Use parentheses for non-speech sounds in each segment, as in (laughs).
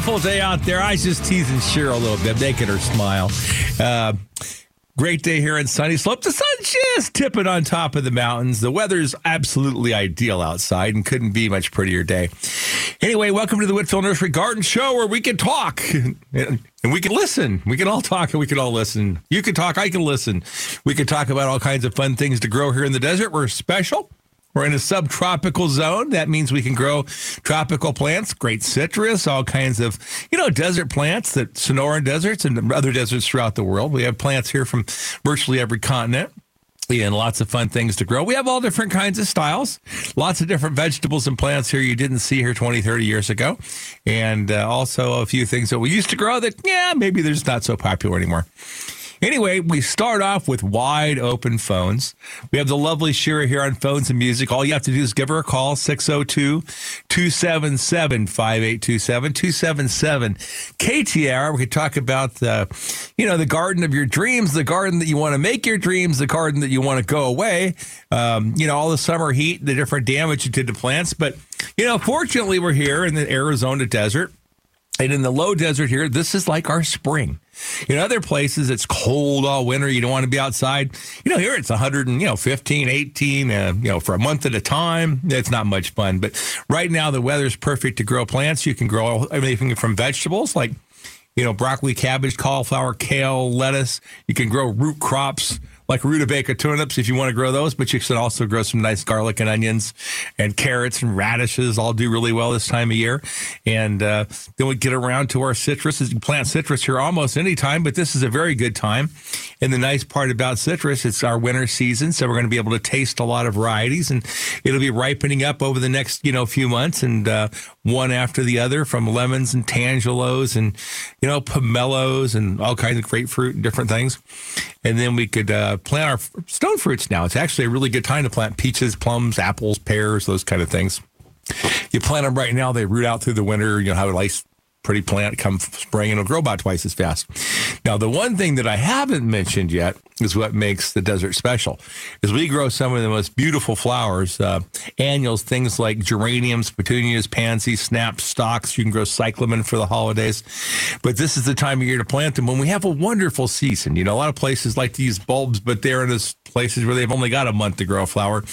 Beautiful day out there. I just teasing Cheryl a little bit, making her smile. Uh, great day here in Sunnyslope. The sun just tipping on top of the mountains. The weather's absolutely ideal outside and couldn't be much prettier day. Anyway, welcome to the Whitfill Nursery Garden Show where we can talk and we can listen. We can all talk and we can all listen. You can talk, I can listen. We can talk about all kinds of fun things to grow here in the desert. We're special. We're in a subtropical zone. That means we can grow tropical plants, great citrus, all kinds of, you know, desert plants that Sonoran deserts and other deserts throughout the world. We have plants here from virtually every continent and lots of fun things to grow. We have all different kinds of styles, lots of different vegetables and plants here you didn't see here 20, 30 years ago. And uh, also a few things that we used to grow that, yeah, maybe they're just not so popular anymore. Anyway, we start off with wide open phones. We have the lovely Shira here on phones and music. All you have to do is give her a call, 602 277 5827 277 KTAR. We could talk about the, you know, the garden of your dreams, the garden that you want to make your dreams, the garden that you want to go away. Um, you know, all the summer heat, the different damage you did to plants. But, you know, fortunately, we're here in the Arizona desert. And in the low desert here, this is like our spring. In other places, it's cold all winter. You don't want to be outside. You know, here it's 100 and, you know, 15, 18, uh, you know, for a month at a time. It's not much fun. But right now, the weather's perfect to grow plants. You can grow everything from vegetables like, you know, broccoli, cabbage, cauliflower, kale, lettuce. You can grow root crops like rutabaga turnips if you want to grow those, but you can also grow some nice garlic and onions and carrots and radishes. All do really well this time of year. And uh, then we get around to our citrus. You plant citrus here almost any time, but this is a very good time. And the nice part about citrus, it's our winter season, so we're going to be able to taste a lot of varieties, and it'll be ripening up over the next you know few months, and uh, one after the other, from lemons and tangelos and you know pomelos and all kinds of grapefruit and different things. And then we could uh, plant our stone fruits now. It's actually a really good time to plant peaches, plums, apples, pears, those kind of things. You plant them right now, they root out through the winter. You'll have a nice pretty plant come spring and it'll grow about twice as fast. Now, the one thing that I haven't mentioned yet is what makes the desert special is we grow some of the most beautiful flowers, uh, annuals, things like geraniums, petunias, pansies, snaps, stocks. You can grow cyclamen for the holidays. But this is the time of year to plant them when we have a wonderful season. You know, a lot of places like to use bulbs, but they're in this places where they've only got a month to grow a flower.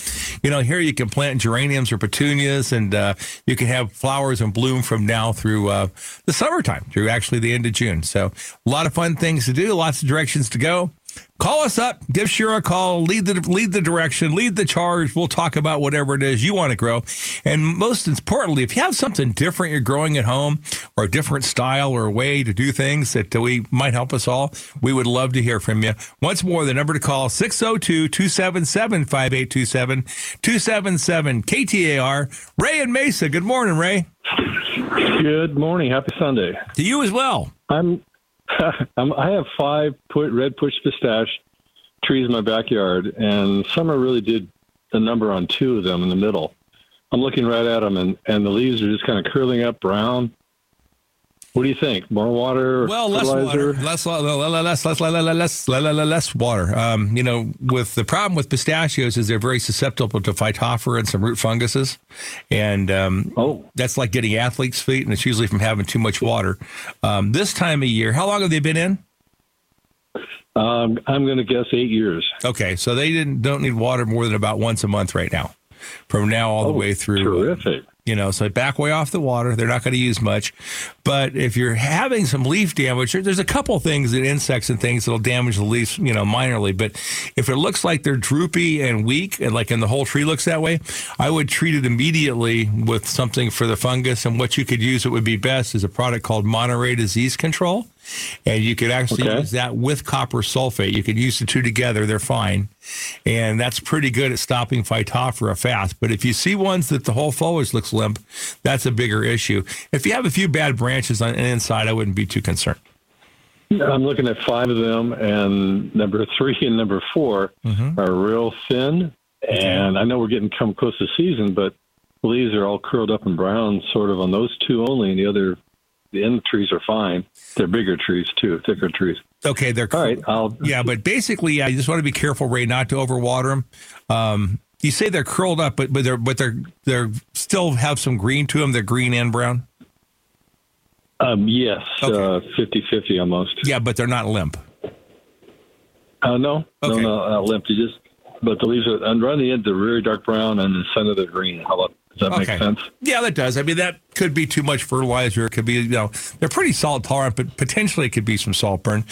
You know, here you can plant geraniums or petunias and uh, you can have flowers and bloom from now through uh, the summertime, through actually the end of June. So a lot of fun things to do, lots of directions to go. Call us up, give Shira a call, lead the lead the direction, lead the charge. We'll talk about whatever it is you want to grow. And most importantly, if you have something different you're growing at home or a different style or a way to do things that we might help us all, we would love to hear from you. Once more, the number to call 602-277-5827, 277 KTAR. Ray and Mesa. Good morning, Ray. Good morning. Happy Sunday. To you as well. (laughs) I'm I have five put red push pistache trees in my backyard, and summer really did a number on two of them in the middle. I'm looking right at them, and, and the leaves are just kind of curling up brown. What do you think? More water? Well, less water, less less less less less less, less water. Um, you know, with the problem with pistachios is they're very susceptible to phytophthora and some root funguses, and um, oh, that's like getting athlete's feet, and it's usually from having too much water. Um, this time of year, how long have they been in? Um, I'm going to guess eight years. Okay, so they didn't don't need water more than about once a month right now, from now all oh, the way through. Terrific. You know, so back way off the water. They're not going to use much. But if you're having some leaf damage, there's a couple things that insects and things that'll damage the leaves, you know, minorly. But if it looks like they're droopy and weak, and like in the whole tree looks that way, I would treat it immediately with something for the fungus. And what you could use it would be best is a product called Monterey Disease Control. And you could actually Okay. use that with copper sulfate. You could use the two together; they're fine, and that's pretty good at stopping Phytophthora fast. But if you see ones that the whole foliage looks limp, that's a bigger issue. If you have a few bad branches on the inside, I wouldn't be too concerned. I'm looking at five of them, and number three (laughs) and number 4 Mm-hmm. are real thin. And I know we're getting come close to season, but leaves are all curled up and brown, sort of on those two only, and the other, the end trees are fine. They're bigger trees too, thicker trees. Okay, they're All right, I'll. Yeah, but basically, yeah, you just want to be careful, Ray, not to overwater them. Um, you say they're curled up, but but they're but they're they're still have some green to them. They're green and brown. Um, yes, Okay. uh, 50-50 almost. Yeah, but they're not limp. Uh, no, Okay. no, no, uh, limp. You just, but the leaves are and around the end they're very dark brown, and the center they're green. How about does that Okay. make sense? Yeah, that does. I mean, that could be too much fertilizer. It could be, you know, they're pretty salt tolerant, but potentially it could be some salt burn.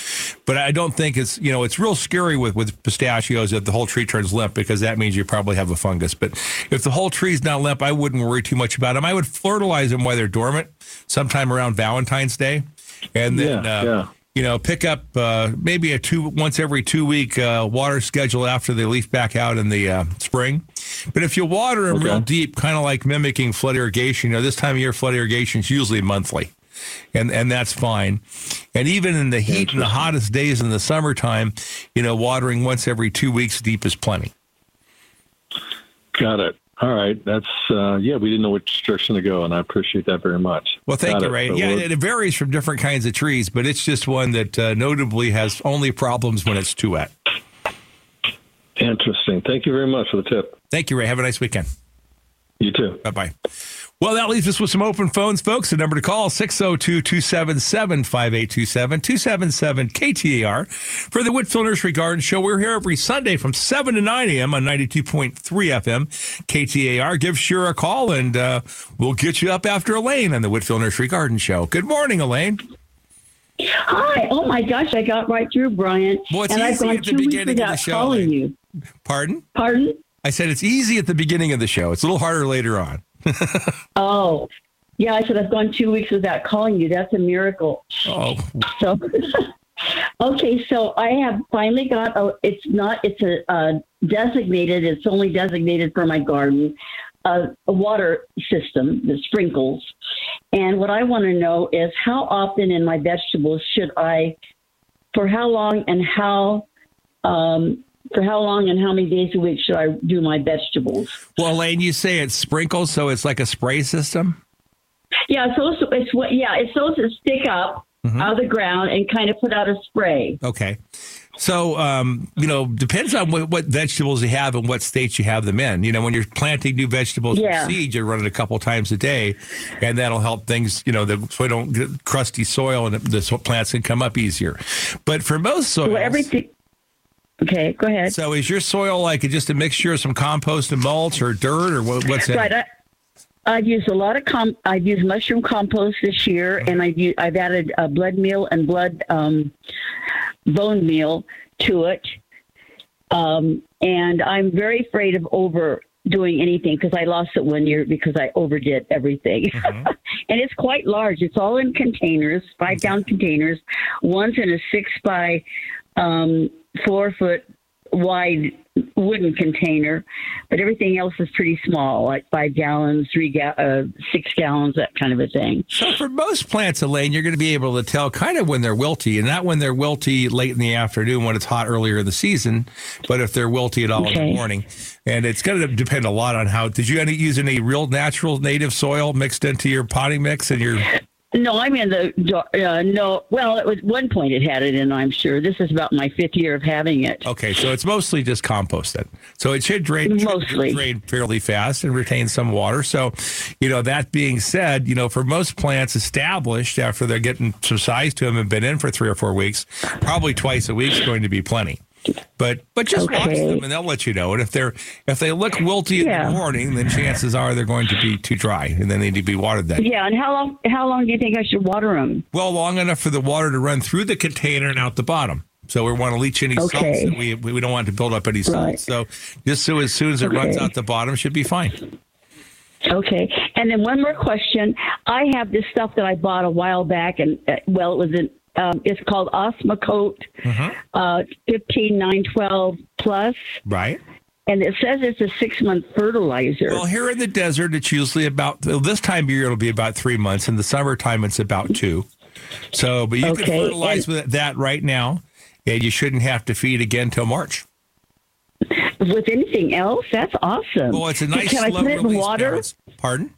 But I don't think it's, you know, it's real scary with with pistachios if the whole tree turns limp because that means you probably have a fungus. But if the whole tree's not limp, I wouldn't worry too much about them. I would fertilize them while they're dormant, sometime around Valentine's Day, and then. Yeah, uh, yeah. You know, pick up uh, maybe a two once every two week uh, water schedule after they leaf back out in the uh, spring. But if you water them real deep, kind of like mimicking flood irrigation, you know, this time of year flood irrigation is usually monthly, and and that's fine. And even in the heat and the hottest days in the summertime, you know, watering once every two weeks deep is plenty. Got it. All right, that's uh, yeah. We didn't know which direction to go, and I appreciate that very much. Well, thank Got you. Ray. So Yeah, it varies from different kinds of trees, but it's just one that uh, notably has only problems when it's too wet. interesting. Thank you very much for the tip. Thank you, Ray. Have a nice weekend. You too. Bye bye. Well, that leaves us with some open phones, folks. The number to call 602 277 5827 277 KTAR for the Whitfill Nursery Garden Show. We're here every Sunday from 7 to 9 a.m. on 92.3 FM KTAR. Give Shira a call and uh, we'll get you up after Elaine on the Whitfill Nursery Garden Show. Good morning, Elaine. Hi. Oh my gosh, I got right through, Brian. Well, it's and I've easy gone at the two weeks beginning of the without show, calling Lynn. you. Pardon? Pardon? I said it's easy at the beginning of the show. It's a little harder later on. (laughs) Oh, yeah. I said I've gone two weeks without calling you. That's a miracle. Oh, So, (laughs) okay. So I have finally got. A, it's not. It's a, uh designated. It's only designated for my garden. Uh, a water system that sprinkles. And what I want to know is how often in my vegetables should I, for how long and how, um, for how long and how many days a week should I do my vegetables? well, Elaine, you say it's sprinkled, so it's like a spray system? Yeah, it's supposed it's what yeah, it's supposed to stick up out of the ground and kind of put out a spray. Okay. So, um, you know, depends on what, what vegetables you have and what states you have them in. You know, when you're planting new vegetables Yeah. from seed, you run it a couple times a day, and that'll help things, you know, the, so we don't get crusty soil and the so- plants can come up easier. But for most soils, Well, everything. Okay, go ahead. so is your soil like just a mixture of some compost and mulch or dirt or what, what's in Right. it? I, I've used a lot of com. I've used mushroom compost this year, and I've I've added uh, blood meal and blood um, bone meal to it. Um, and I'm very afraid of overdoing anything because I lost it one year because I overdid everything. (laughs) and it's quite large. It's all in containers, five gallon containers. One's in a six by um, four foot wide wooden container, but everything else is pretty small, like five gallons, three ga- uh, six gallons, that kind of a thing. So for most plants, Elaine, you're going to be able to tell kind of when they're wilty, and not when they're wilty late in the afternoon when it's hot earlier in the season, but if they're wilty at all in Okay. the morning. And it's going to depend a lot on how. Did you any, use any real natural native soil mixed into your potting mix and your? No, I'm in the uh, no. Well, at one point it had it in. I'm sure this is about my fifth year of having it. Okay, so it's mostly just compost then. So it should drain should drain fairly fast and retain some water. So, you know, that being said, you know, for most plants established after they're getting some size to them and been in for three or four weeks, probably twice a week is going to be plenty. But but just watch them and they'll let you know. And if they're if they look wilty in the morning, then chances are they're going to be too dry and then they need to be watered then. Yeah, and how long? How long do you think I should water them? Well, long enough for the water to run through the container and out the bottom. So we want to leach any salts. Okay. And we, we don't want to build up any salts. Right. So just so as soon as it runs out the bottom, should be fine. Okay, and then one more question. I have this stuff that I bought a while back, and uh, well, it was in Um, it's called Osmocote uh, 15912 Plus, Right. and it says it's a six month fertilizer. Well, here in the desert, it's usually about this time of year. It'll be about three months. In the summertime, it's about two. So, but you can Okay, fertilize with that right now, and you shouldn't have to feed again till March. With anything else, that's awesome. Well, it's a nice Can I put it in water? balance. Pardon?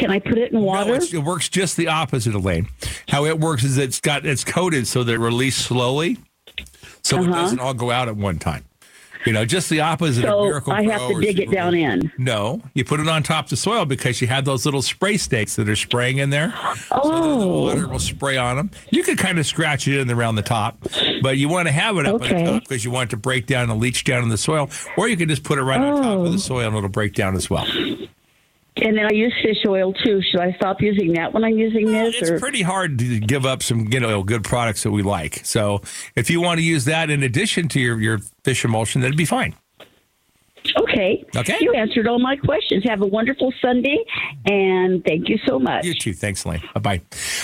Can I put it in water? No, it works just the opposite, Elaine. How it works is it's got it's coated so that it releases slowly, so it Uh-huh. doesn't all go out at one time. You know, just the opposite of so miracle. I have to dig it down in. No, you put it on top of the soil because you have those little spray stakes that are spraying in there. So the Oh, water will spray on them. You can kind of scratch it in around the top, but you want to have it up Okay. the top because you want it to break down and leach down in the soil, or you can just put it right on top of Oh. the soil and it'll break down as well. And then I use fish oil too. Should I stop using that when I'm using this? It's or? pretty hard to give up some you know good products that we like. So if you want to use that in addition to your, your fish emulsion, that'd be fine. Okay. Okay. You answered all my questions. Have a wonderful Sunday, and thank you so much. You too. Thanks, Elaine. Bye bye.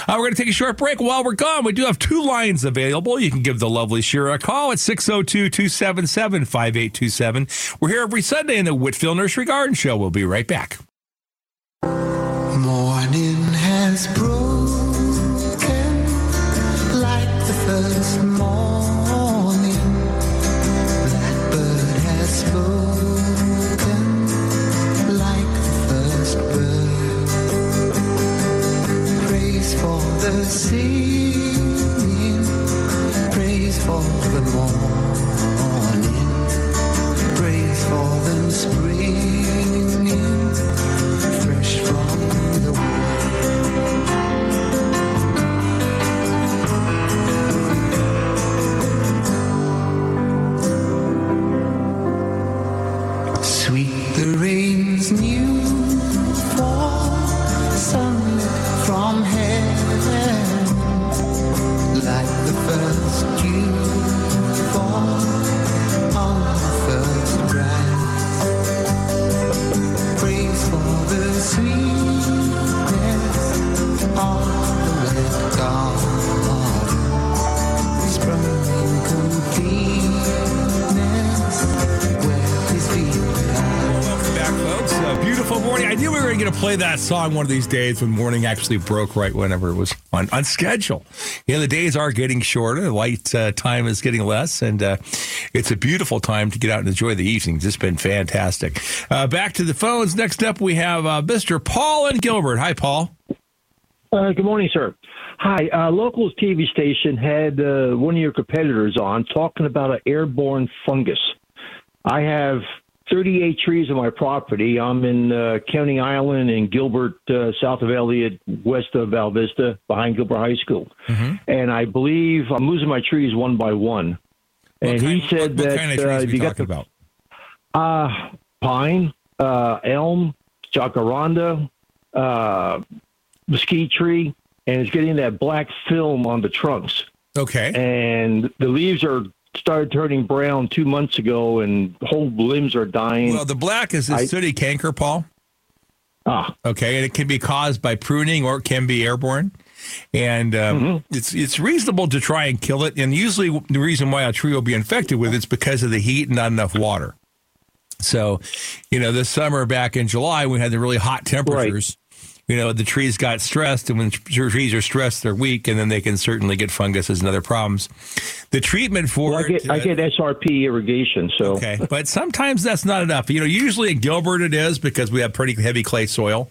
Uh, we're going to take a short break. While we're gone, we do have two lines available. You can give the lovely Shira a call at 602 277 5827. We're here every Sunday in the Whitfill Nursery Garden Show. We'll be right back. Has broken like the first morning. Blackbird has spoken like the first bird. Praise for the singing, play that song one of these days when morning actually broke right whenever it was on, on schedule. You know, the days are getting shorter, the light uh, time is getting less, and uh, it's a beautiful time to get out and enjoy the evenings. It's been fantastic. Uh, back to the phones. Next up, we have uh, Mr. Paul and Gilbert. Hi, Paul. Uh, good morning, sir. Hi. Uh, local TV station had uh, one of your competitors on talking about an airborne fungus. I have 38 trees on my property. I'm in uh, County Island in Gilbert, uh, south of Elliott, west of Val Vista, behind Gilbert High School. And I believe I'm losing my trees one by one. What and kind- he said what, what that kind of uh, are you got talking the about? uh, pine, uh, elm, jacaranda, uh, mesquite tree, and it's getting that black film on the trunks. Okay. And the leaves are started turning brown two months ago, and whole limbs are dying. Well, the black is I- sooty canker, Paul. ah, Okay, and it can be caused by pruning or it can be airborne. And um, Mm-hmm. it's it's reasonable to try and kill it. And usually, the reason why a tree will be infected with it's because of the heat and not enough water. So, you know, this summer back in July, we had the really hot temperatures. You know, the trees got stressed, and when trees are stressed, they're weak, and then they can certainly get funguses and other problems. The treatment for well, I it, get I uh, get SRP irrigation, so Okay, but sometimes that's not enough. You know, usually in Gilbert it is because we have pretty heavy clay soil.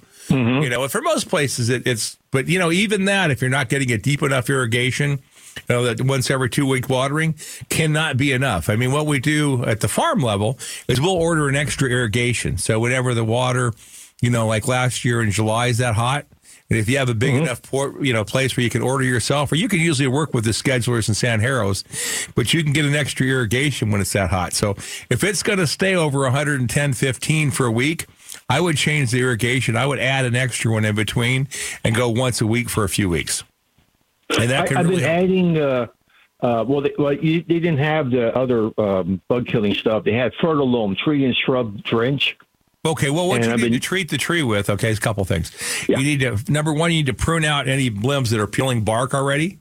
You know, for most places it, it's, but you know, even that, if you're not getting a deep enough irrigation, you know, that once every two week watering cannot be enough. I mean, what we do at the farm level is we'll order an extra irrigation. So whenever the water, you know, like last year in July is that hot, and if you have a big enough port, you know, place where you can order yourself, or you can usually work with the schedulers in zanjeros, but you can get an extra irrigation when it's that hot. So if it's going to stay over 110, 15 for a week, I would change the irrigation. I would add an extra one in between and go once a week for a few weeks. And that I, can I've really been adding. Uh, uh, well, they, well you, they didn't have the other um, bug killing stuff. They had fertilome, tree and shrub drench. Okay, well, what And you I've need to treat the tree with, okay, is a couple things. Yeah. You need to, number one, you need to prune out any limbs that are peeling bark already.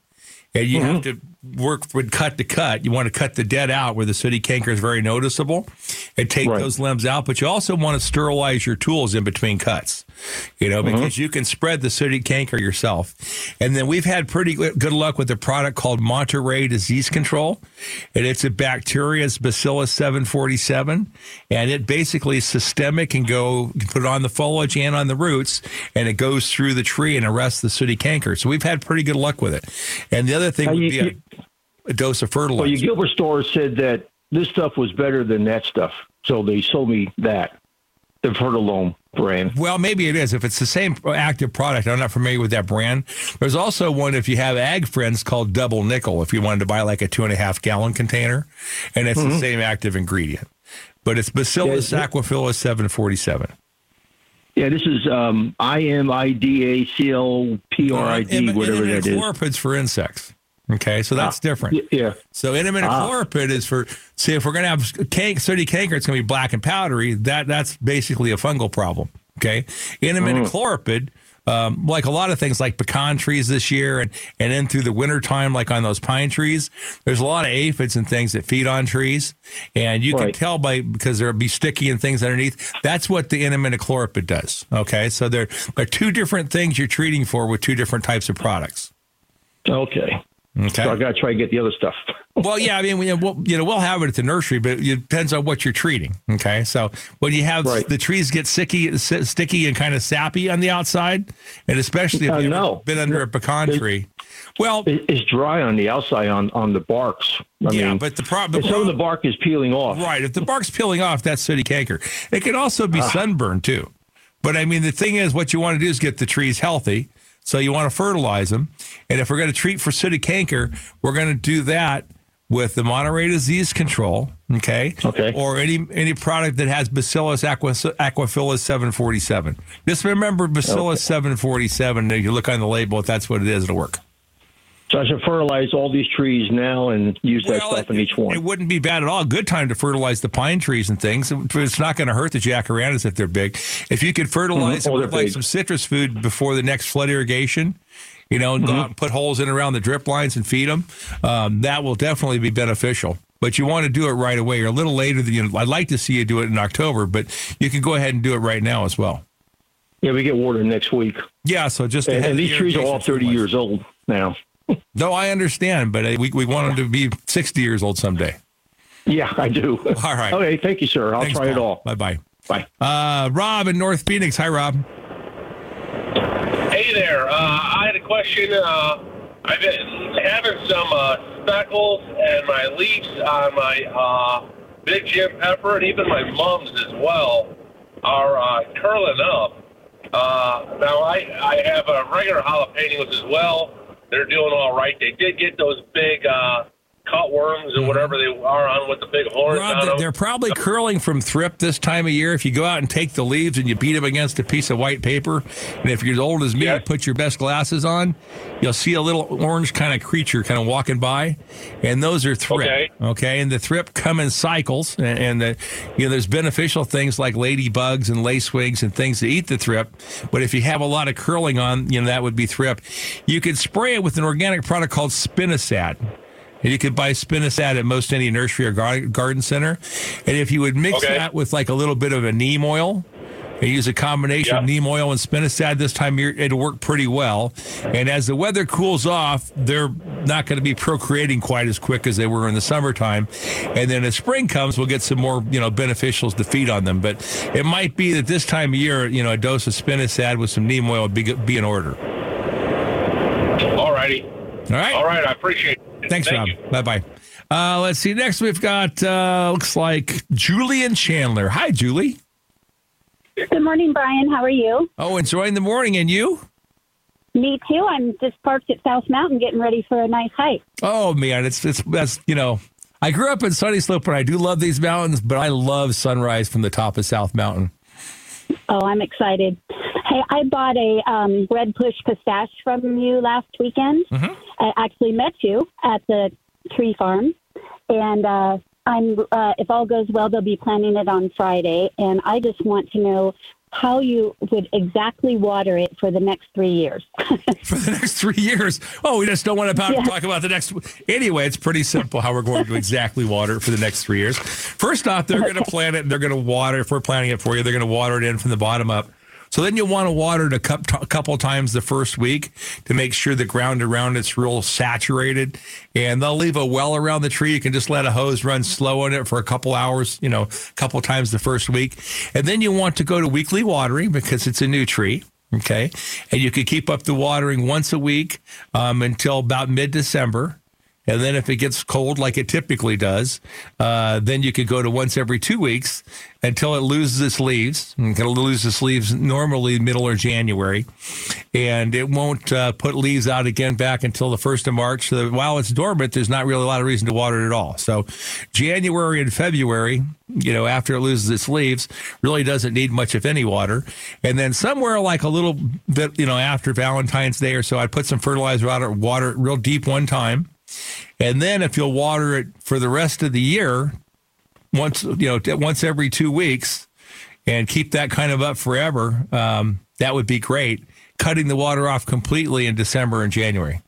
and you have mm-hmm. to work with cut to cut. You want to cut the dead out where the sooty canker is very noticeable and take Right. those limbs out. But you also want to sterilize your tools in between cuts, you know, mm-hmm. because you can spread the sooty canker yourself. And then we've had pretty good luck with a product called Monterey Disease Control, and it's a bacteria, it's Bacillus 747, and it basically is systemic and go put it on the foliage and on the roots, and it goes through the tree and arrests the sooty canker. So we've had pretty good luck with it. And the other thing would be you- a dose of fertilizer. Well, your Gilbert store said that this stuff was better than that stuff, so they sold me that, the Fertilome brand. Well, maybe it is. If it's the same active product, I'm not familiar with that brand. There's also one if you have ag friends called Double Nickel. If you wanted to buy like a two and a half gallon container, and it's the same active ingredient, but it's Bacillus Yeah, aquaphilus 747. Yeah, this is um, I M I D A C L P R I D, Im- whatever that is. Imidacloripids for insects. Okay, so that's ah, different. Y- Yeah. So imidacloripid ah. is for see if we're going to have cank, sooty canker, it's going to be black and powdery. That that's basically a fungal problem. Okay, imidacloripid, mm. um, like a lot of things like pecan trees this year, and and then through the winter time, like on those pine trees, there's a lot of aphids and things that feed on trees, and you can tell by because there'll be sticky and things underneath. That's what the imidacloripid does. Okay, so they're they're two different things you're treating for with two different types of products. Okay. Okay. So I got to try to get the other stuff. (laughs) Well, yeah, I mean, we, we'll, you know, we'll have it at the nursery, but it depends on what you're treating. Okay, so when you have Right. the trees get sticky, s- sticky, and kind of sappy on the outside, and especially if Uh, you've no. been under a pecan It- tree, well, It's dry on the outside on, on the barks. I yeah, mean, but the problem, some of the bark is peeling off. right, if the bark's peeling off, that's sooty canker. It can also Ah. be sunburn too. But I mean, the thing is, what you want to do is get the trees healthy. So you want to fertilize them, and if we're going to treat for sooty canker, we're going to do that with the Monterey disease control, okay? Okay. Or any any product that has Bacillus aqua, aquaphilus 747. Just remember Bacillus 747. If you look on the label, if that's what it is, it'll work. So I should fertilize all these trees now and use that stuff in each one. It wouldn't be bad at all. Good time to fertilize the pine trees and things. It's not going to hurt the jacarandas if they're big. If you could fertilize Mhm. them Oh, with like big. some citrus food before the next flood irrigation, you know, Mm-hmm. out and put holes in around the drip lines and feed them, um, that will definitely be beneficial. But you want to do it right away. You're a little later than you. I'd like to see you do it in October, but you can go ahead and do it right now as well. Yeah, we get water next week. Yeah. So just And, and these trees are all 30 years old now. No, I understand, but uh, we we want them to be 60 years old someday. Yeah, I do. All right. Okay, thank you, sir. I'll Thanks, try it all. Bye bye. Bye. Uh, Rob in North Phoenix. Hi, Rob. Hey there. Uh, I had a question. Uh, I've been having some uh, speckles and my leaves on my uh, big Jim pepper, and even my mums as well, are uh, curling up. Uh, now I I have uh, regular jalapenos as well. They're doing all right. They did get those big uh, cutworms or mm-hmm. whatever they are on with the big horns Rob, they're probably curling from thrip this time of year. If you go out and take the leaves and you beat them against a piece of white paper, and if you're as old as me, Yeah. put your best glasses on, you'll see a little orange kind of creature kind of walking by, and those are thrip. Okay. Okay, and the thrip come in cycles, and, and the, you know there's beneficial things like ladybugs and lacewings and things that eat the thrip. But if you have a lot of curling on, you know that would be thrip. You could spray it with an organic product called Spinosad. And you could buy spinosad at most any nursery or gar- garden center. And if you would mix Okay. that with like a little bit of a neem oil, and use a combination of neem oil and spinosad this time of year, it'll work pretty well. And as the weather cools off, they're not going to be procreating quite as quick as they were in the summertime. And then as spring comes, we'll get some more, you know, beneficials to feed on them. But it might be that this time of year, you know, a dose of spinosad with some neem oil would be, be in order. All righty. All right. All right. I appreciate it. Thanks, Thank Rob. Bye bye. Uh, let's see. Next, we've got uh, looks like Julian Chandler. Hi, Julie. Good morning, Brian. How are you? Oh, enjoying the morning, and you? Me too. I'm just parked at South Mountain getting ready for a nice hike. Oh man, it's it's that's you know. I grew up in Sunnyslope, and I do love these mountains, but I love sunrise from the top of South Mountain. Oh, I'm excited. I bought a um, red push pistache from you last weekend. I actually met you at the tree farm, and uh, I'm. Uh, if all goes well, they'll be planting it on Friday. And I just want to know how you would exactly water it for the next three years. (laughs) for the next three years. Oh, we just don't want to Yeah. talk about the next. Anyway, it's pretty simple how we're going to exactly water it for the next three years. First off, they're going to plant it. and They're going to water. If we're planting it for you, they're going to water it in from the bottom up. So then you'll want to water it a, couple times the first week to make sure the ground around it's real saturated. And they'll leave a well around the tree. You can just let a hose run slow on it for a couple hours, you know, a couple times the first week. And then you want to go to weekly watering because it's a new tree. Okay. And you could keep up the watering once a week um, until about mid December. And then if it gets cold like it typically does, uh, then you could go to once every two weeks until it loses its leaves. And It'll lose its leaves normally middle or January. And it won't uh, put leaves out again back until the 1st of March. So while it's dormant, there's not really a lot of reason to water it at all. So January and February, you know, after it loses its leaves, really doesn't need much, if any, water. And then somewhere like a little bit, you know, after Valentine's Day or so, I'd put some fertilizer out or water real deep one time. And then if you'll water it for the rest of the year, once you know, once every two weeks, and keep that kind of up forever, um, that would be great. Cutting the water off completely in December and January.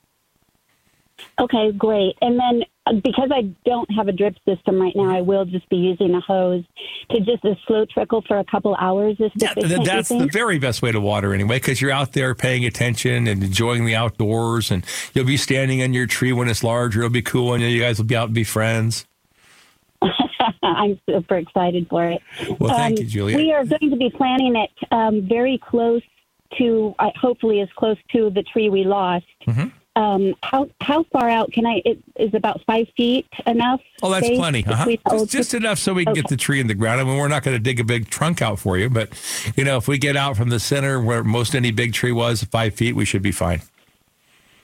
Okay, great. And then because I don't have a drip system right now, I will just be using a hose to just a slow trickle for a couple hours. Is Yeah, sufficient, th- you that's the very best way to water anyway, because you're out there paying attention and enjoying the outdoors, and you'll be standing in your tree when it's larger. It'll be cool, and you guys will be out and be friends. (laughs) I'm super excited for it. Well, thank Um, you, Julia. We are going to be planting it um, very close to, uh, hopefully, as close to the tree we lost. Mhm. Um, how how far out can I? It is about five feet enough. Oh, that's plenty. Uh-huh. Just, just enough so we can get the tree in the ground. I mean, we're not going to dig a big trunk out for you, but you know, if we get out from the center where most any big tree was, five feet, we should be fine.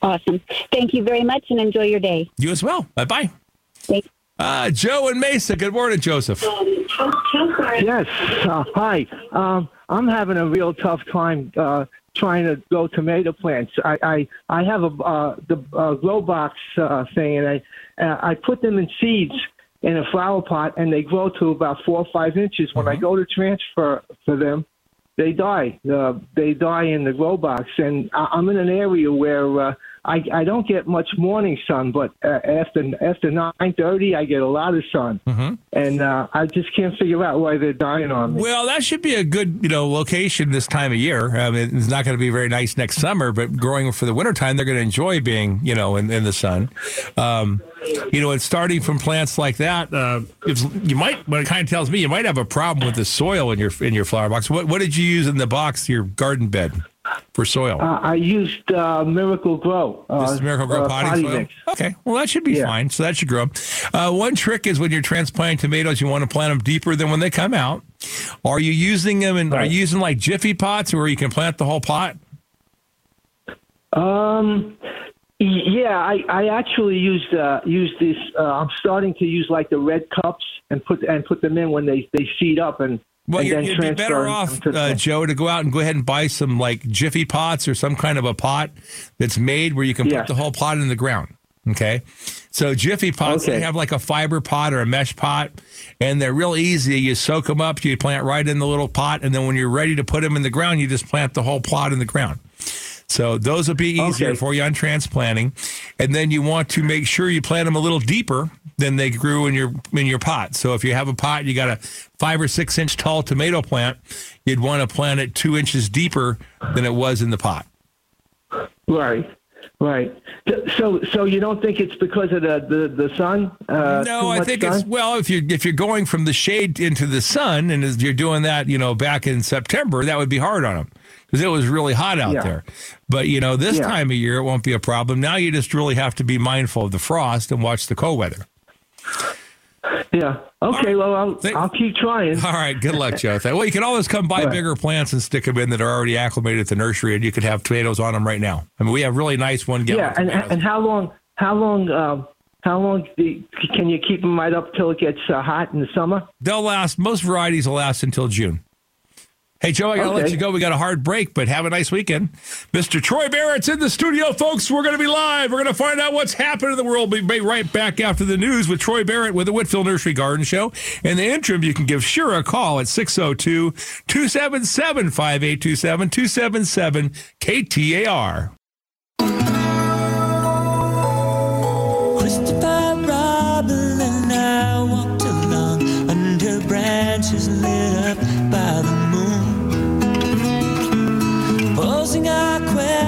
awesome. Thank you very much, and enjoy your day. You as well. Bye bye. Thank- Uh, Joe and Mesa. Good morning, Joseph. Yes. Uh, hi. Um, I'm having a real tough time uh, trying to grow tomato plants. I I, I have a uh, the uh, grow box uh, thing, and I uh, I put them in seeds in a flower pot, and they grow to about four or five inches. When I go to transfer for them, they die. Uh, they die in the grow box, and I, I'm in an area where uh, I I don't get much morning sun, but uh, after after nine thirty, I get a lot of sun, and uh, I just can't figure out why they're dying on me. Well, that should be a good, you know, location this time of year. I mean, it's not going to be very nice next summer, but growing for the wintertime, they're going to enjoy being, you know, in, in the sun. Um, you know, and starting from plants like that, uh, you might, what it kind of tells me, you might have a problem with the soil in your in your flower box. What what did you use in the box, your garden bed, for soil? Uh, I used uh, Miracle-Gro. Uh, This is Miracle-Gro uh, potting soil. mix. Okay, well that should be Yeah. fine. So that should grow. Uh, one trick is when you're transplanting tomatoes, you want to plant them deeper than when they come out. Are you using them in? Are you using like jiffy pots where you can plant the whole pot? Um, yeah, I, I actually used uh, used this. Uh, I'm starting to use like the red cups and put and put them in when they they seed up and. Well, then you'd be better off, uh, Joe, to go out and go ahead and buy some like jiffy pots or some kind of a pot that's made where you can Yeah. put the whole pot in the ground. Okay. So jiffy pots, they have like a fiber pot or a mesh pot, and they're real easy. You soak them up, you plant right in the little pot, and then when you're ready to put them in the ground, you just plant the whole plot in the ground. So those will be easier Okay. for you on transplanting, and then you want to make sure you plant them a little deeper than they grew in your in your pot. So if you have a pot, you got a five or six inch tall tomato plant, you'd want to plant it two inches deeper than it was in the pot. Right, right. So, so you don't think it's because of the the, the sun? Uh, no, I think sun? it's well if you if you're going from the shade into the sun, and as you're doing that, you know, back in September, that would be hard on them because it was really hot out Yeah. there. But you know, this Yeah. time of year, it won't be a problem. Now you just really have to be mindful of the frost and watch the cold weather. Yeah. Okay. Well, I'll Thank- I'll keep trying. All right, good luck, Joe. Well, you can always come buy right. bigger plants and stick them in that are already acclimated at the nursery, and you could have tomatoes on them right now. I mean, we have really nice one gallon. Yeah, and tomatoes. and how long? How long? Um, how long can you keep them right up till it gets uh, hot in the summer? They'll last. Most varieties will last until June. Hey, Joe, I got to let you go. We got a hard break, but have a nice weekend. Mr. Troy Barrett's in the studio, folks. We're going to be live. We're going to find out what's happening in the world. We'll be right back after the news with Troy Barrett with the Whitfill Nursery Garden Show. In the interim, you can give Shira a call at 602 277 5827 277 KTAR. Christopher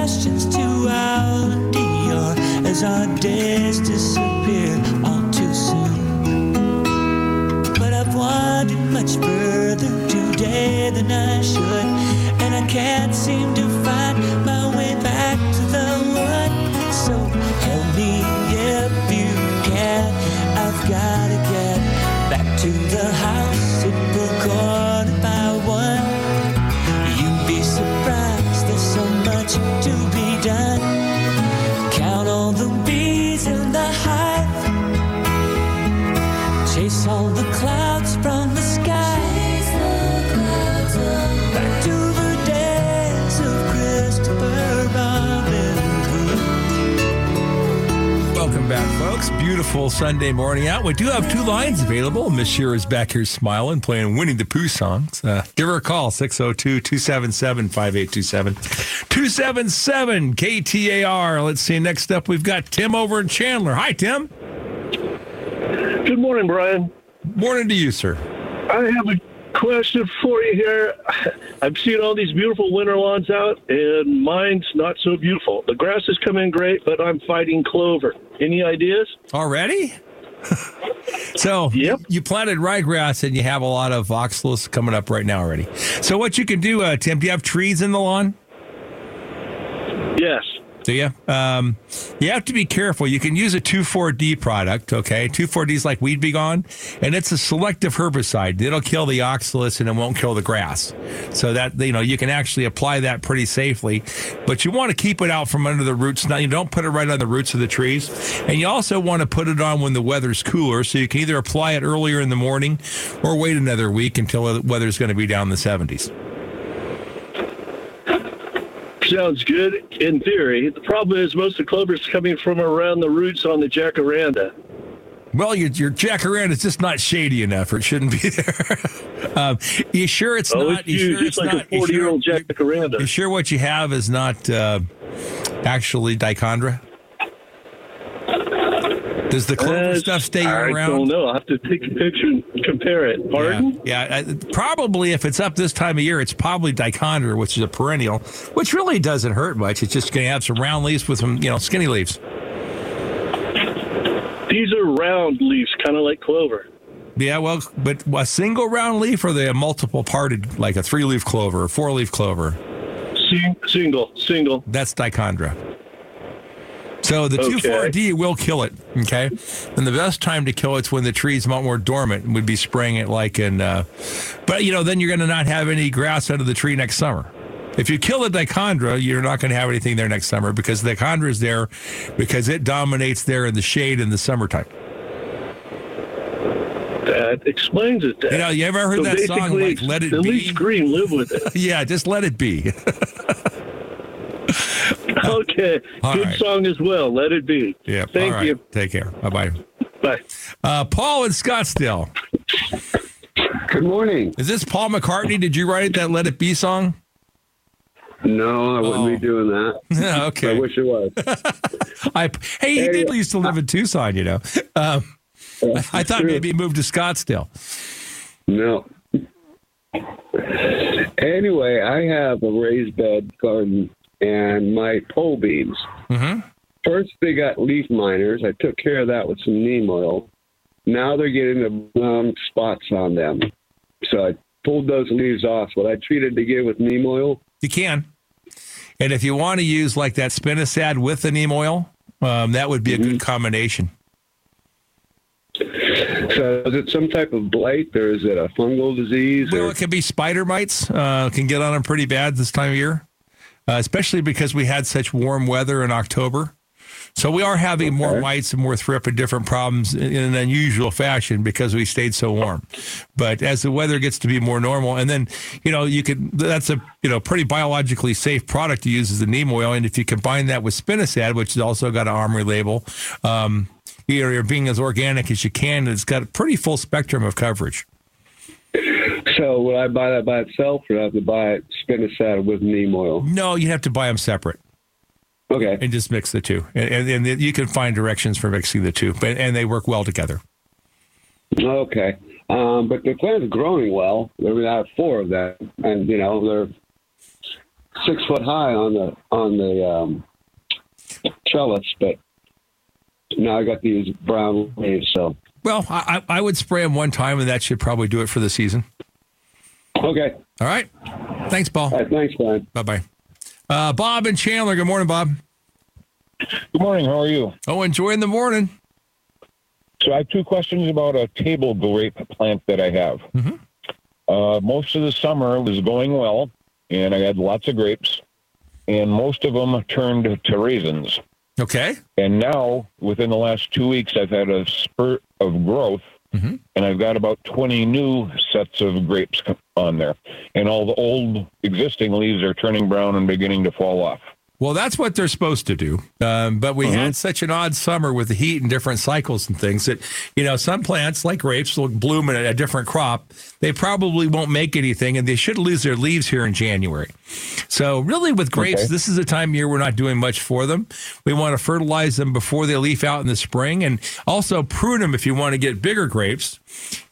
questions to our Dior as our days disappear Beautiful Sunday morning out. We do have two lines available. Miss Shira's back here smiling, playing Winnie the Pooh songs. Uh, give her a call, 602 277 5827. 277 KTAR. Let's see. Next up, we've got Tim over in Chandler. Hi, Tim. Good morning, Brian. Morning to you, sir. I have a question for you here. I've seen all these beautiful winter lawns out, and mine's not so beautiful. The grass has come in great, but I'm fighting clover. Any ideas? Already? (laughs) so Yep. you planted ryegrass and you have a lot of oxalis coming up right now already. So what you can do, uh, Tim, do you have trees in the lawn? Yes. Do you? Um, you have to be careful. You can use a 2,4-D product, okay? 2,4-D is like Weed B Gon, and it's a selective herbicide. It'll kill the oxalis and it won't kill the grass. So that, you know, you can actually apply that pretty safely, but you want to keep it out from under the roots. Now, you don't put it right on the roots of the trees, and you also want to put it on when the weather's cooler, so you can either apply it earlier in the morning or wait another week until the weather's going to be down in the 70s. Sounds good in theory. The problem is most of the clover's coming from around the roots on the jacaranda. Well, your, your jacaranda is just not shady enough, or it shouldn't be (laughs) there. um, you sure it's Oh, not? it's you huge. sure It's like not? a 40 year old you sure, jacaranda. you sure what you have is not uh, actually dichondra? Does the clover Uh, stuff stay around? I year round? don't know. I'll have to take a picture and compare it. Pardon? Yeah, yeah. uh, probably if it's up this time of year, it's probably dichondra, which is a perennial, which really doesn't hurt much. It's just going to have some round leaves with some, you know, skinny leaves. These are round leaves, kind of like clover. Yeah, well, but a single round leaf or the multiple parted, like a three leaf clover or four leaf clover? Sing- single, single. That's dichondra. So the Okay. 2,4-D will kill it, okay? And the best time to kill it's when the tree's much more dormant and would be spraying it like in, uh, but you know, then you're going to not have any grass under the tree next summer. If you kill the dichondra, you're not going to have anything there next summer because the dichondra is there because it dominates there in the shade in the summertime. That explains it. Then. You know, you ever heard So that song, like, Let It at Be? least green, live with it. (laughs) Yeah, just let it be. (laughs) (laughs) okay, All good right. song as well. Let it be. Yeah. Thank all right. you. Take care. Bye bye. Bye. Uh, Paul in Scottsdale. Good morning. Is this Paul McCartney? Did you write that Let It Be song? No, I wouldn't Oh. be doing that. (laughs) Yeah, okay. I wish it was. (laughs) I, hey, he did used to live in Tucson, you know. Um, I thought true. maybe he moved to Scottsdale. No. Anyway, I have a raised bed garden and my pole beans. Mhm. First, they got leaf miners. I took care of that with some neem oil. Now they're getting the brown spots on them. So I pulled those leaves off. But I treated again with neem oil. You can. And if you want to use like that spinosad with the neem oil, um, that would be a good combination. So is it some type of blight or is it a fungal disease? Well, Or, it can be spider mites. Uh, can get on them pretty bad this time of year, uh, especially because we had such warm weather in October. So we are having more mites and more thrip and different problems in, an unusual fashion because we stayed so warm. But as the weather gets to be more normal, and then you know you can that's a you know pretty biologically safe product to use as the neem oil, and if you combine that with spinosad, which has also got an OMRI label. Um, you know, you're being as organic as you can. It's got a pretty full spectrum of coverage. (laughs) So would I buy that by itself, or do I have to buy it spinosad with neem oil? No, you have to buy them separate. Okay. And just mix the two, and, and, and you can find directions for mixing the two, but and they work well together. Okay. Um, but the plant's growing well. I mean, I have four of them, and you know they're six foot high on the on the um, trellis. But now I got these brown leaves. So Well, I, I I would spray them one time, and that should probably do it for the season. okay. All right. Thanks, Paul. All right, thanks, Brian. Bye bye. Uh, Bob and Chandler. Good morning, Bob. Good morning. How are you? Oh, enjoying the morning. So I have two questions about a table grape plant that I have. Mhm. Uh, most of the summer was going well, and I had lots of grapes, and most of them turned to raisins. Okay. And now, within the last two weeks, I've had a spurt of growth, Mhm. and I've got about 20 new sets of grapes on there. And all the old existing leaves are turning brown and beginning to fall off. Well, that's what they're supposed to do. Um, but we had such an odd summer with the heat and different cycles and things that, you know, some plants like grapes will bloom in a different crop. They probably won't make anything and they should lose their leaves here in January. So, really, with grapes, Okay. this is a time of year we're not doing much for them. We want to fertilize them before they leaf out in the spring and also prune them if you want to get bigger grapes.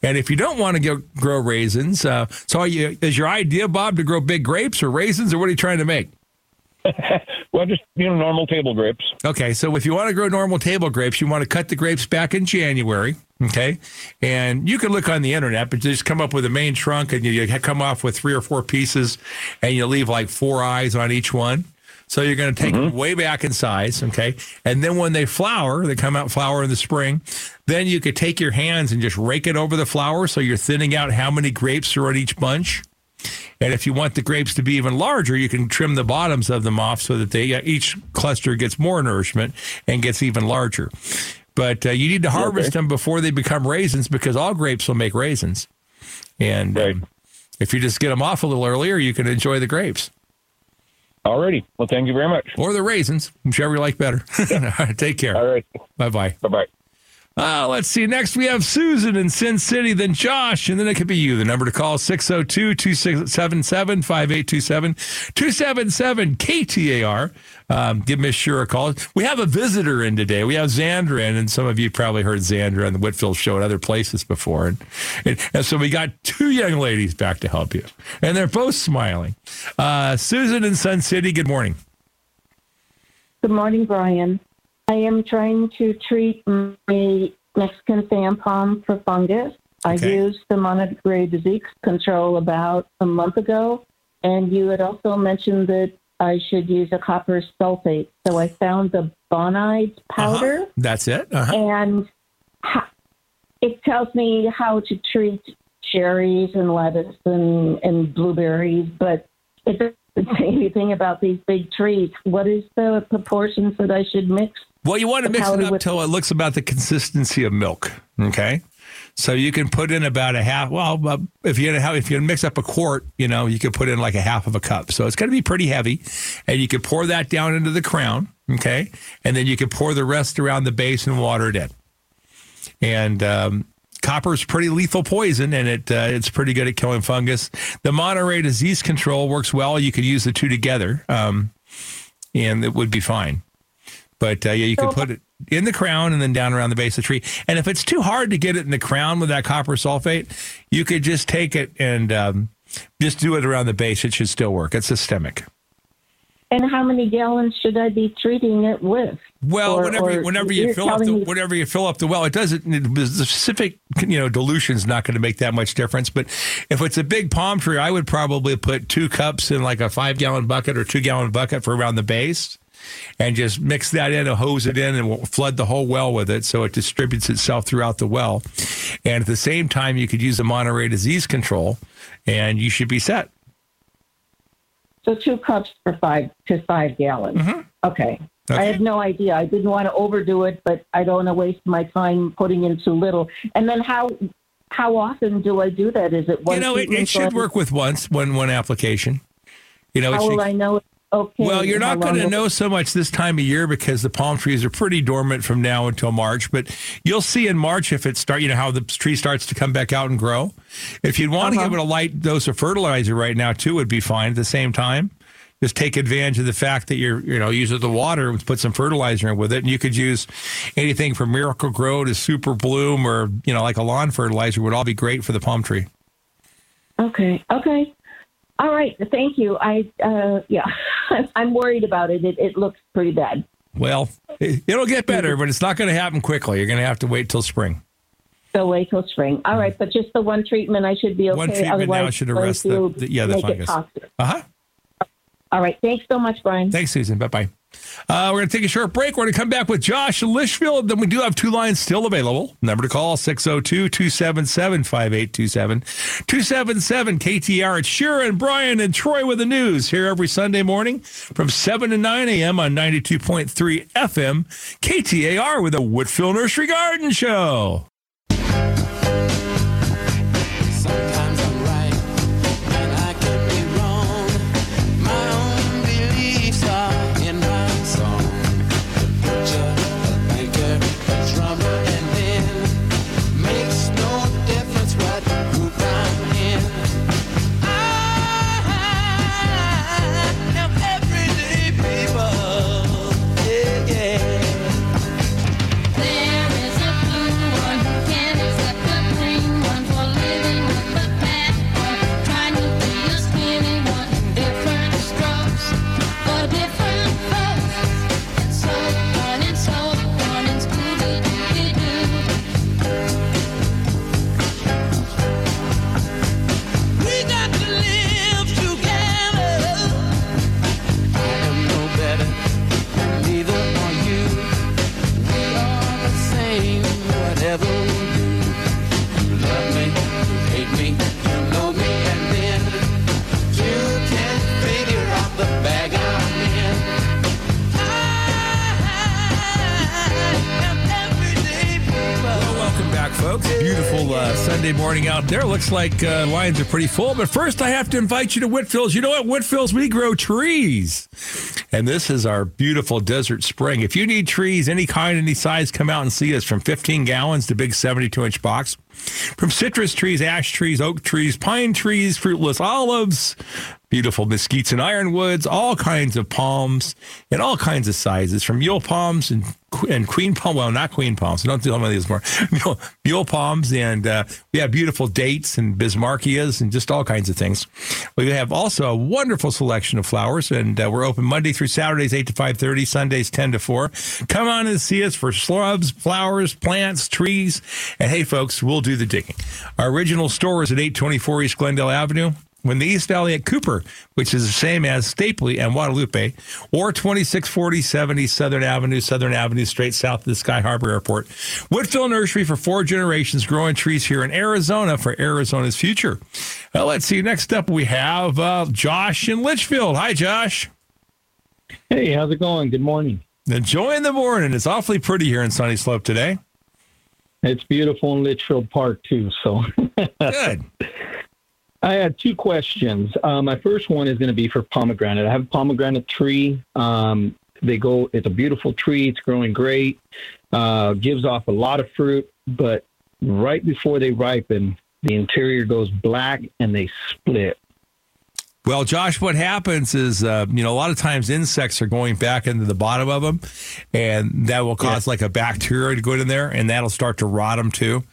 And if you don't want to get, grow raisins, uh, so are you, is your idea, Bob, to grow big grapes or raisins, or what are you trying to make? (laughs) Well, just, you know, normal table grapes. Okay, so if you want to grow normal table grapes, you want to cut the grapes back in January. Okay, and you can look on the internet, but just come up with a main trunk, and you, you come off with three or four pieces, and you leave like four eyes on each one. So you're going to take them way back in size, okay? And then when they flower, they come out flower in the spring. Then you could take your hands and just rake it over the flower, so you're thinning out how many grapes are on each bunch. And if you want the grapes to be even larger, you can trim the bottoms of them off so that they each cluster gets more nourishment and gets even larger. But uh, you need to harvest Okay. them before they become raisins because all grapes will make raisins. And Right. um, if you just get them off a little earlier, you can enjoy the grapes Alrighty. Well, thank you very much. or the raisins, whichever you like better. (laughs) Take care. All right. Bye bye. Bye bye. Uh, let's see. Next, we have Susan in Sun City, then Josh, and then it could be you. The number to call is 602 277 5827 277 KTAR. Um, give Miss Sure a call. We have a visitor in today. We have Xandra in, and some of you probably heard Xandra on the Whitfill show and other places before. And, and, and so we got two young ladies back to help you, and they're both smiling. Uh, Susan in Sun City, good morning. Good morning, Brian. I am trying to treat my Mexican fan palm for fungus. I Okay. used the Monterey disease control about a month ago, and you had also mentioned that I should use a copper sulfate. So I found the Bonide powder, Uh-huh. That's it. Uh-huh. and it tells me how to treat cherries and lettuce and, and blueberries, but it doesn't say anything about these big trees. What is the proportions that I should mix? Well, you want to mix it up till it looks about the consistency of milk. Okay. So you can put in about a half. Well, if you have if you mix up a quart, you know you could put in like a half of a cup. So it's going to be pretty heavy, and you could pour that down into the crown. Okay, and then you could pour the rest around the base and water it in. And um, copper is pretty lethal poison, and it uh, it's pretty good at killing fungus. The Monterey disease control works well. You could use the two together, um, and it would be fine. But uh, yeah, you can put it in the crown and then down around the base of the tree. And if it's too hard to get it in the crown with that copper sulfate, you could just take it and um, just do it around the base. It should still work. It's systemic. And how many gallons should I be treating it with? Well, Or- whenever or whenever you fill up the me- whenever you fill up the well, it doesn't. The specific you know dilution is not going to make that much difference. But if it's a big palm tree, I would probably put two cups in like a five gallon bucket or two gallon bucket for around the base, and just mix that in and hose it in and we'll flood the whole well with it so it distributes itself throughout the well. And at the same time, you could use the Monterey disease control, and you should be set. So two cups for five to five gallons. Mm-hmm. Okay. I Okay. had no idea. I didn't want to overdo it, but I don't want to waste my time putting in too little. And then how how often do I do that? Is it once? You know, it, it should work with once one one application. You know, it How should- will I know? Okay. Well, you're not going to know so much this time of year because the palm trees are pretty dormant from now until March. But you'll see in March if it start, you know, how the tree starts to come back out and grow. If you'd want Uh-huh. to give it a light dose of fertilizer right now too, would be fine at the same time. Just take advantage of the fact that you're, you know, use the water and put some fertilizer in with it. And you could use anything from Miracle-Gro to Super Bloom or, you know, like a lawn fertilizer would all be great for the palm tree. Okay. Okay. All right. Thank you. I uh, yeah, (laughs) I'm worried about it. It, it looks pretty bad. Well, it- it'll get better, but it's not going to happen quickly. You're going to have to wait till spring. So wait till spring. All right, but just the one treatment, I should be okay. One treatment Otherwise, now should arrest the, the yeah the fungus. Uh huh. All right. Thanks so much, Brian. Thanks, Susan. Bye bye. Uh, we're going to take a short break. We're going to come back with Josh in Litchfield. Then we do have two lines still available. Number to call 602 277 5827. 277 KTAR. It's Shira and Brian and Troy with the news here every Sunday morning from 7 to 9 a.m. on 92.3 FM KTAR with the Whitfill Nursery Garden Show. Uh, Sunday morning out there. Looks like uh, lines are pretty full. But first, I have to invite you to Whitfill's. You know what? Whitfill's, we grow trees. And this is our beautiful desert spring. If you need trees, any kind, any size, come out and see us from 15 gallons to big 72 inch box. From citrus trees, ash trees, oak trees, pine trees, fruitless olives, beautiful mesquites and ironwoods, all kinds of palms and all kinds of sizes, from mule palms and and queen palm. Well, not queen palms. Don't do any of these more. (laughs) Mule, mule palms, and uh, we have beautiful dates and bismarckias and just all kinds of things. We have also a wonderful selection of flowers, and uh, we're open Monday through Saturdays, eight to five thirty, Sundays ten to four. Come on and see us for shrubs, flowers, plants, trees, and hey, folks, we'll do the digging. Our original store is at eight twenty four East Glendale Avenue when the East Valley at Cooper, which is the same as Stapley and Guadalupe, or 2647 East Southern Avenue, Southern Avenue, straight south of the Sky Harbor Airport. Whitfill Nursery for four generations, growing trees here in Arizona for Arizona's future. Well, let's see. Next up, we have uh, Josh in Litchfield. Hi, Josh. Hey, how's it going? Good morning. Enjoying the morning. It's awfully pretty here in Sunnyslope today. It's beautiful in Litchfield Park too. So (laughs) good. I had two questions. Uh, my first one is going to be for pomegranate. I have a pomegranate tree. Um, they go. It's a beautiful tree. It's growing great. Uh, gives off a lot of fruit, but right before they ripen, the interior goes black and they split. Well, Josh, what happens is, uh, you know, a lot of times insects are going back into the bottom of them, and that will cause like a bacteria to go in there, and that'll start to rot them too.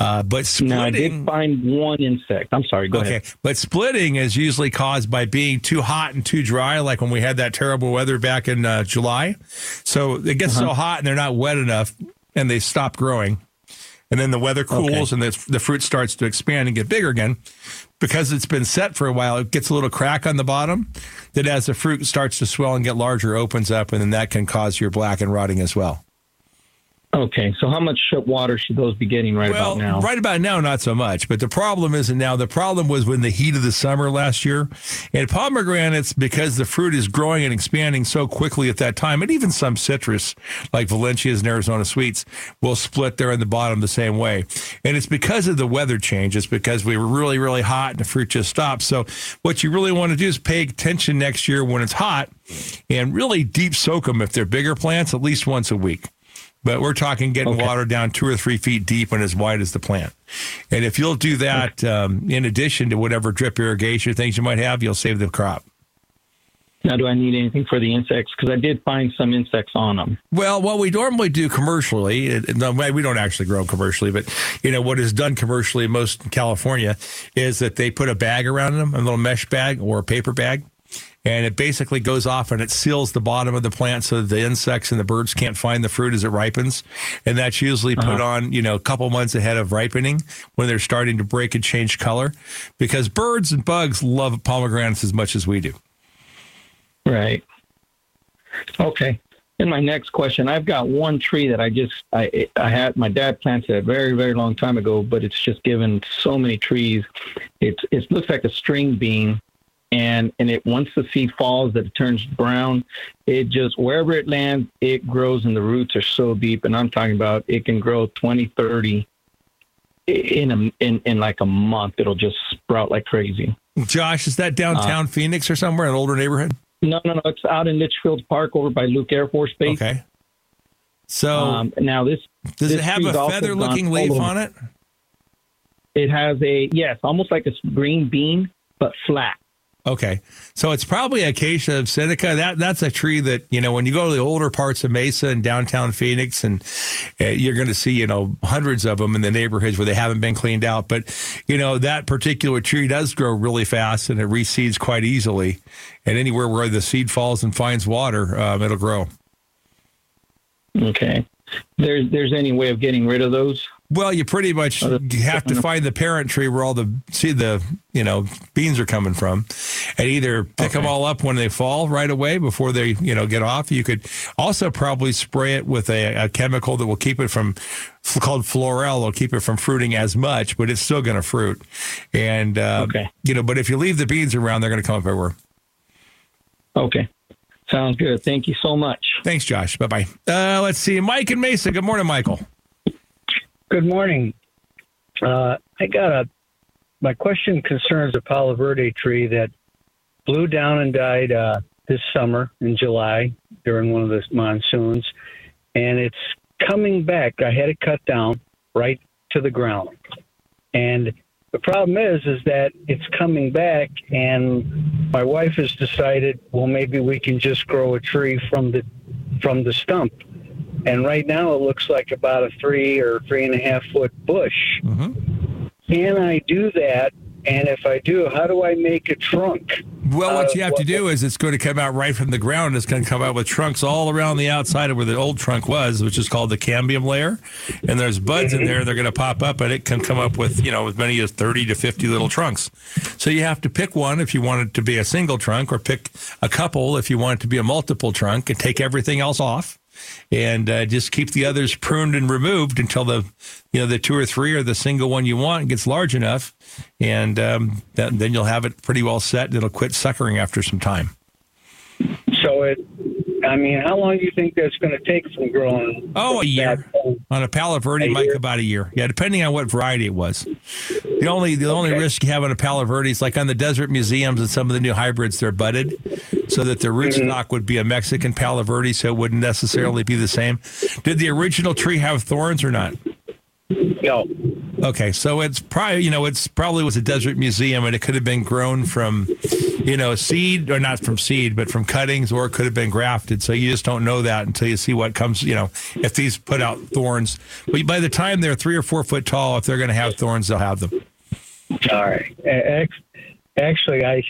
Uh, but splitting, Now, I did find one insect. I'm sorry. Go okay, ahead. but splitting is usually caused by being too hot and too dry, like when we had that terrible weather back in uh, July. So it gets so Uh-huh. hot and they're not wet enough, and they stop growing. And then the weather cools and the, the fruit starts to expand and get bigger again. Because it's been set for a while, it gets a little crack on the bottom that as the fruit starts to swell and get larger, opens up, and then that can cause your black and rotting as well. Okay, so how much water should those be getting right well, about now? right about now, not so much. But the problem isn't now. The problem was when the heat of the summer last year. And pomegranates, because the fruit is growing and expanding so quickly at that time, and even some citrus, like Valencias and Arizona sweets, will split there in the bottom the same way. And it's because of the weather change. It's because we were really, really hot and the fruit just stopped. So what you really want to do is pay attention next year when it's hot and really deep soak them if they're bigger plants at least once a week. But we're talking getting water down two or three feet deep and as wide as the plant. And if you'll do that, um, in addition to whatever drip irrigation things you might have, you'll save the crop. Now, do I need anything for the insects? Because I did find some insects on them. Well, what we normally do commercially, it- no, we don't actually grow commercially, but you know what is done commercially most in California is that they put a bag around them, a little mesh bag or a paper bag, and it basically goes off and it seals the bottom of the plant so that the insects and the birds can't find the fruit as it ripens. And that's usually put Uh-huh. on, you know, a couple months ahead of ripening when they're starting to break and change color, because birds and bugs love pomegranates as much as we do. Right. Okay. And my next question, I've got one tree that I just I I had my dad planted a very very long time ago, but it's just given so many trees. It's it looks like a string bean, and and it once the seed falls that it turns brown, it just wherever it lands, it grows and the roots are so deep. And I'm talking about it can grow 20, 30 in a in in like a month. It'll just sprout like crazy. Josh, is that downtown Phoenix or somewhere, an older neighborhood? No, no, no. It's out in Litchfield Park over by Luke Air Force Base. Okay. So um, now this Does this it have a feather looking leaf on it? It has a yes, almost like a green bean, but flat. Okay, so it's probably Acacia of Seneca. That that's a tree that you know when you go to the older parts of Mesa and downtown Phoenix, and uh, you're going to see you know hundreds of them in the neighborhoods where they haven't been cleaned out. But you know that particular tree does grow really fast and it reseeds quite easily, and anywhere where the seed falls and finds water, um, it'll grow. Okay. There's there's any way of getting rid of those? Well, you pretty much have to find the parent tree where all the see the you know beans are coming from, and either pick them all up when they fall right away before they you know get off. You could also probably spray it with a, a chemical that will keep it from called Florel. Will keep it from fruiting as much, but it's still going to fruit. And uh, you know, but if you leave the beans around, they're going to come up everywhere. Okay. Sounds good. Thank you so much. Thanks, Josh. Bye bye. Uh, let's see, Mike and Mesa. Good morning, Michael. Good morning. Uh, I got a. My question concerns a Palo Verde tree that blew down and died uh, this summer in July during one of the monsoons, and it's coming back. I had it cut down right to the ground, and the problem is, is that it's coming back, and my wife has decided, well, maybe we can just grow a tree from the from the stump. And right now, it looks like about a three or three and a half foot bush. Can I do that? And if I do, how do I make a trunk? Well, Uh, what you have to do is it's going to come out right from the ground. It's going to come out with trunks all around the outside of where the old trunk was, which is called the cambium layer. And there's buds in there. They're going to pop up, and it can come up with you know as many as thirty to fifty little trunks. So you have to pick one if you want it to be a single trunk, or pick a couple if you want it to be a multiple trunk, and take everything else off. And uh, just keep the others pruned and removed until the, you know, the two or three or the single one you want gets large enough, and um, that, then you'll have it pretty well set. It'll quit suckering after some time. So it, I mean, how long do you think that's going to take from growing? Oh, a year on a Palo Verde, A might year? about a year. Yeah, depending on what variety it was. The only the only risk you have on a Palo Verde is like on the desert museums and some of the new hybrids, they're budded, so that the Mm-hmm. would be a Mexican Palo Verde, so it wouldn't necessarily be the same. Did the original tree have thorns or not? No. Okay, so it's probably you know it's probably was a desert museum, and it could have been grown from, you know, seed or not from seed, but from cuttings, or it could have been grafted. So you just don't know that until you see what comes. You know, if these put out thorns, but by the time they're three or four foot tall, if they're going to have thorns, they'll have them. All right. Actually, I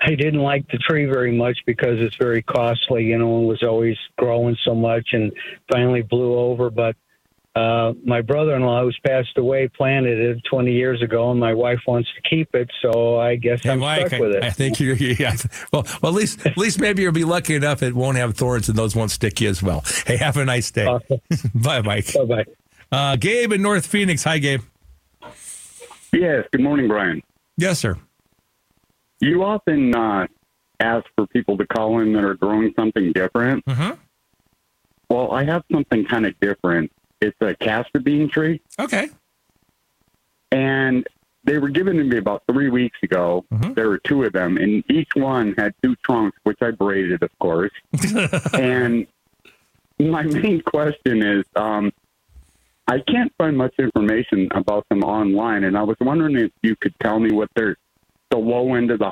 I didn't like the tree very much because it's very costly. You know, and was always growing so much, and finally blew over. But Uh, my brother-in-law, who's passed away, planted it 20 years ago, and my wife wants to keep it. So I guess Hey, I'm Mike, stuck I, with it. I think you're. (laughs) Yeah. Well, well, at least at least maybe you'll be lucky enough it won't have thorns and those won't stick you as well. Hey, have a nice day. (laughs) bye, Mike. Bye, bye. Uh, Gabe in North Phoenix. Hi, Gabe. Yes. Good morning, Brian. Yes, sir. You often uh, ask for people to call in that are growing something different. Mm-hmm. Well, I have something kind of different. It's a castor bean tree, Okay. and they were given to me about three weeks ago. There were two of them, and each one had two trunks, which I braided, of course. (laughs) and my main question is, um, I can't find much information about them online, and I was wondering if you could tell me what their the low end of the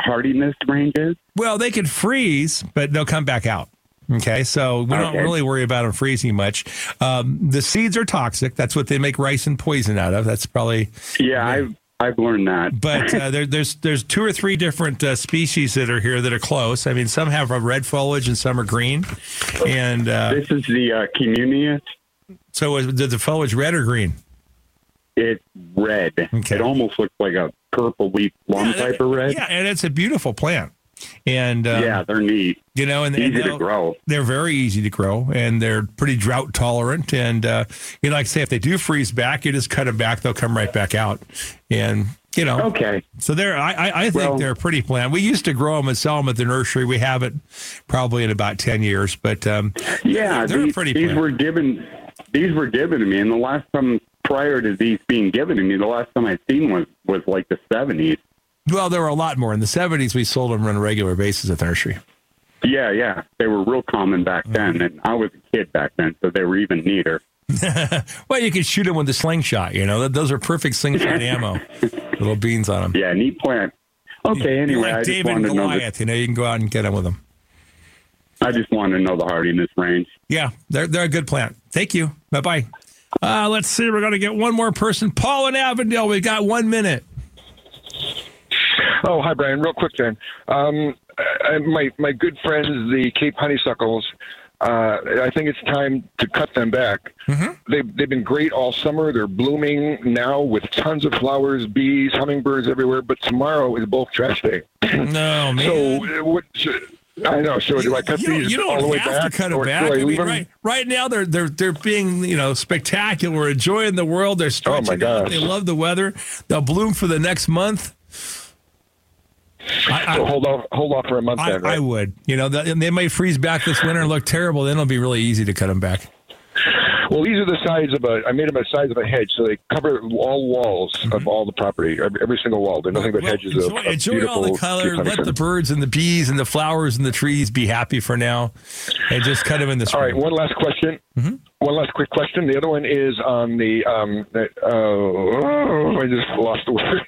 hardiness range is. Well, they could freeze, but they'll come back out. Okay, so we don't really worry about them freezing much. Um, the seeds are toxic. That's what they make ricin poison out of. That's probably Yeah, I've I've learned that. But uh, (laughs) there, there's there's two or three different uh, species that are here that are close. I mean, some have a red foliage and some are green. And uh, this is the uh, communis. So is the, the foliage red or green? It's red. Okay. It almost looks like a purple leaf plum type of red. Yeah, and it's a beautiful plant. And um, yeah, they're neat. You know, and, and Easy to they'll- grow. They're very easy to grow, and they're pretty drought tolerant. And uh, you know, like I say, if they do freeze back, you just cut them back; they'll come right back out. And you know, okay. So they're, I, I, think they're pretty plant. We used to grow them and sell them at the nursery. We haven't probably in about ten years, but um, Yeah, they're these, pretty these plant. were given. These were given to me, and the last time prior to these being given to me, the last time I seen was was like the seventies. Well, there were a lot more in the seventies. We sold them on a regular basis at the nursery. Yeah, yeah, they were real common back then, and I was a kid back then, so they were even neater. (laughs) well, you could shoot them with the slingshot. You know, those are perfect slingshot (laughs) ammo. Little beans on them. Yeah, neat plant. Okay, anyway, like I just David and wanted to know. Goliath. You know, you can go out and get them with them. I just wanted to know the hardiness range. Yeah, they're they're a good plant. Thank you. Bye bye. Uh, let's see. We're going to get one more person. Paul in Avondale. We got one minute. Oh, hi, Brian. Real quick, then. Um, I, my my good friends, the Cape honeysuckles. Uh, I think it's time to cut them back. They've they've been great all summer. They're blooming now with tons of flowers, bees, hummingbirds everywhere. But tomorrow is bulk trash day. No, (clears throat) man. So uh, what? Should, I know. So do I cut You don't, these you all the don't way have back, to cut them back. I mean, right, right now they're they're they're being you know spectacular. We're enjoying the world. They're stretching out. They love the weather. They'll bloom for the next month. I, So hold off, hold off for a month. I, then, right? I would. You know, th- they may freeze back this winter and look terrible. Then it'll be really easy to cut them back. Well, these are the size of a. I made them the size of a hedge, so they cover all walls of all the property, every, single wall. They're nothing but hedges Mm-hmm. Enjoy, of, of enjoy beautiful. all the color. Let the birds and the bees and the flowers and the trees be happy for now, and just cut them in the spring. All right, one last question. Mm-hmm. One last quick question. The other one is on the. Um, the oh, I just lost the (laughs) word.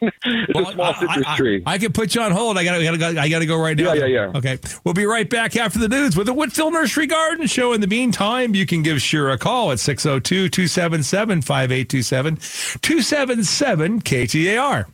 it's a small citrus tree. I can put you on hold. I got to go. I got to go right now. Yeah, yeah, yeah. Okay, we'll be right back after the news with the Whitfill Nursery Garden Show. In the meantime, you can give Shira a call at 602-277-5827, 277 KTAR.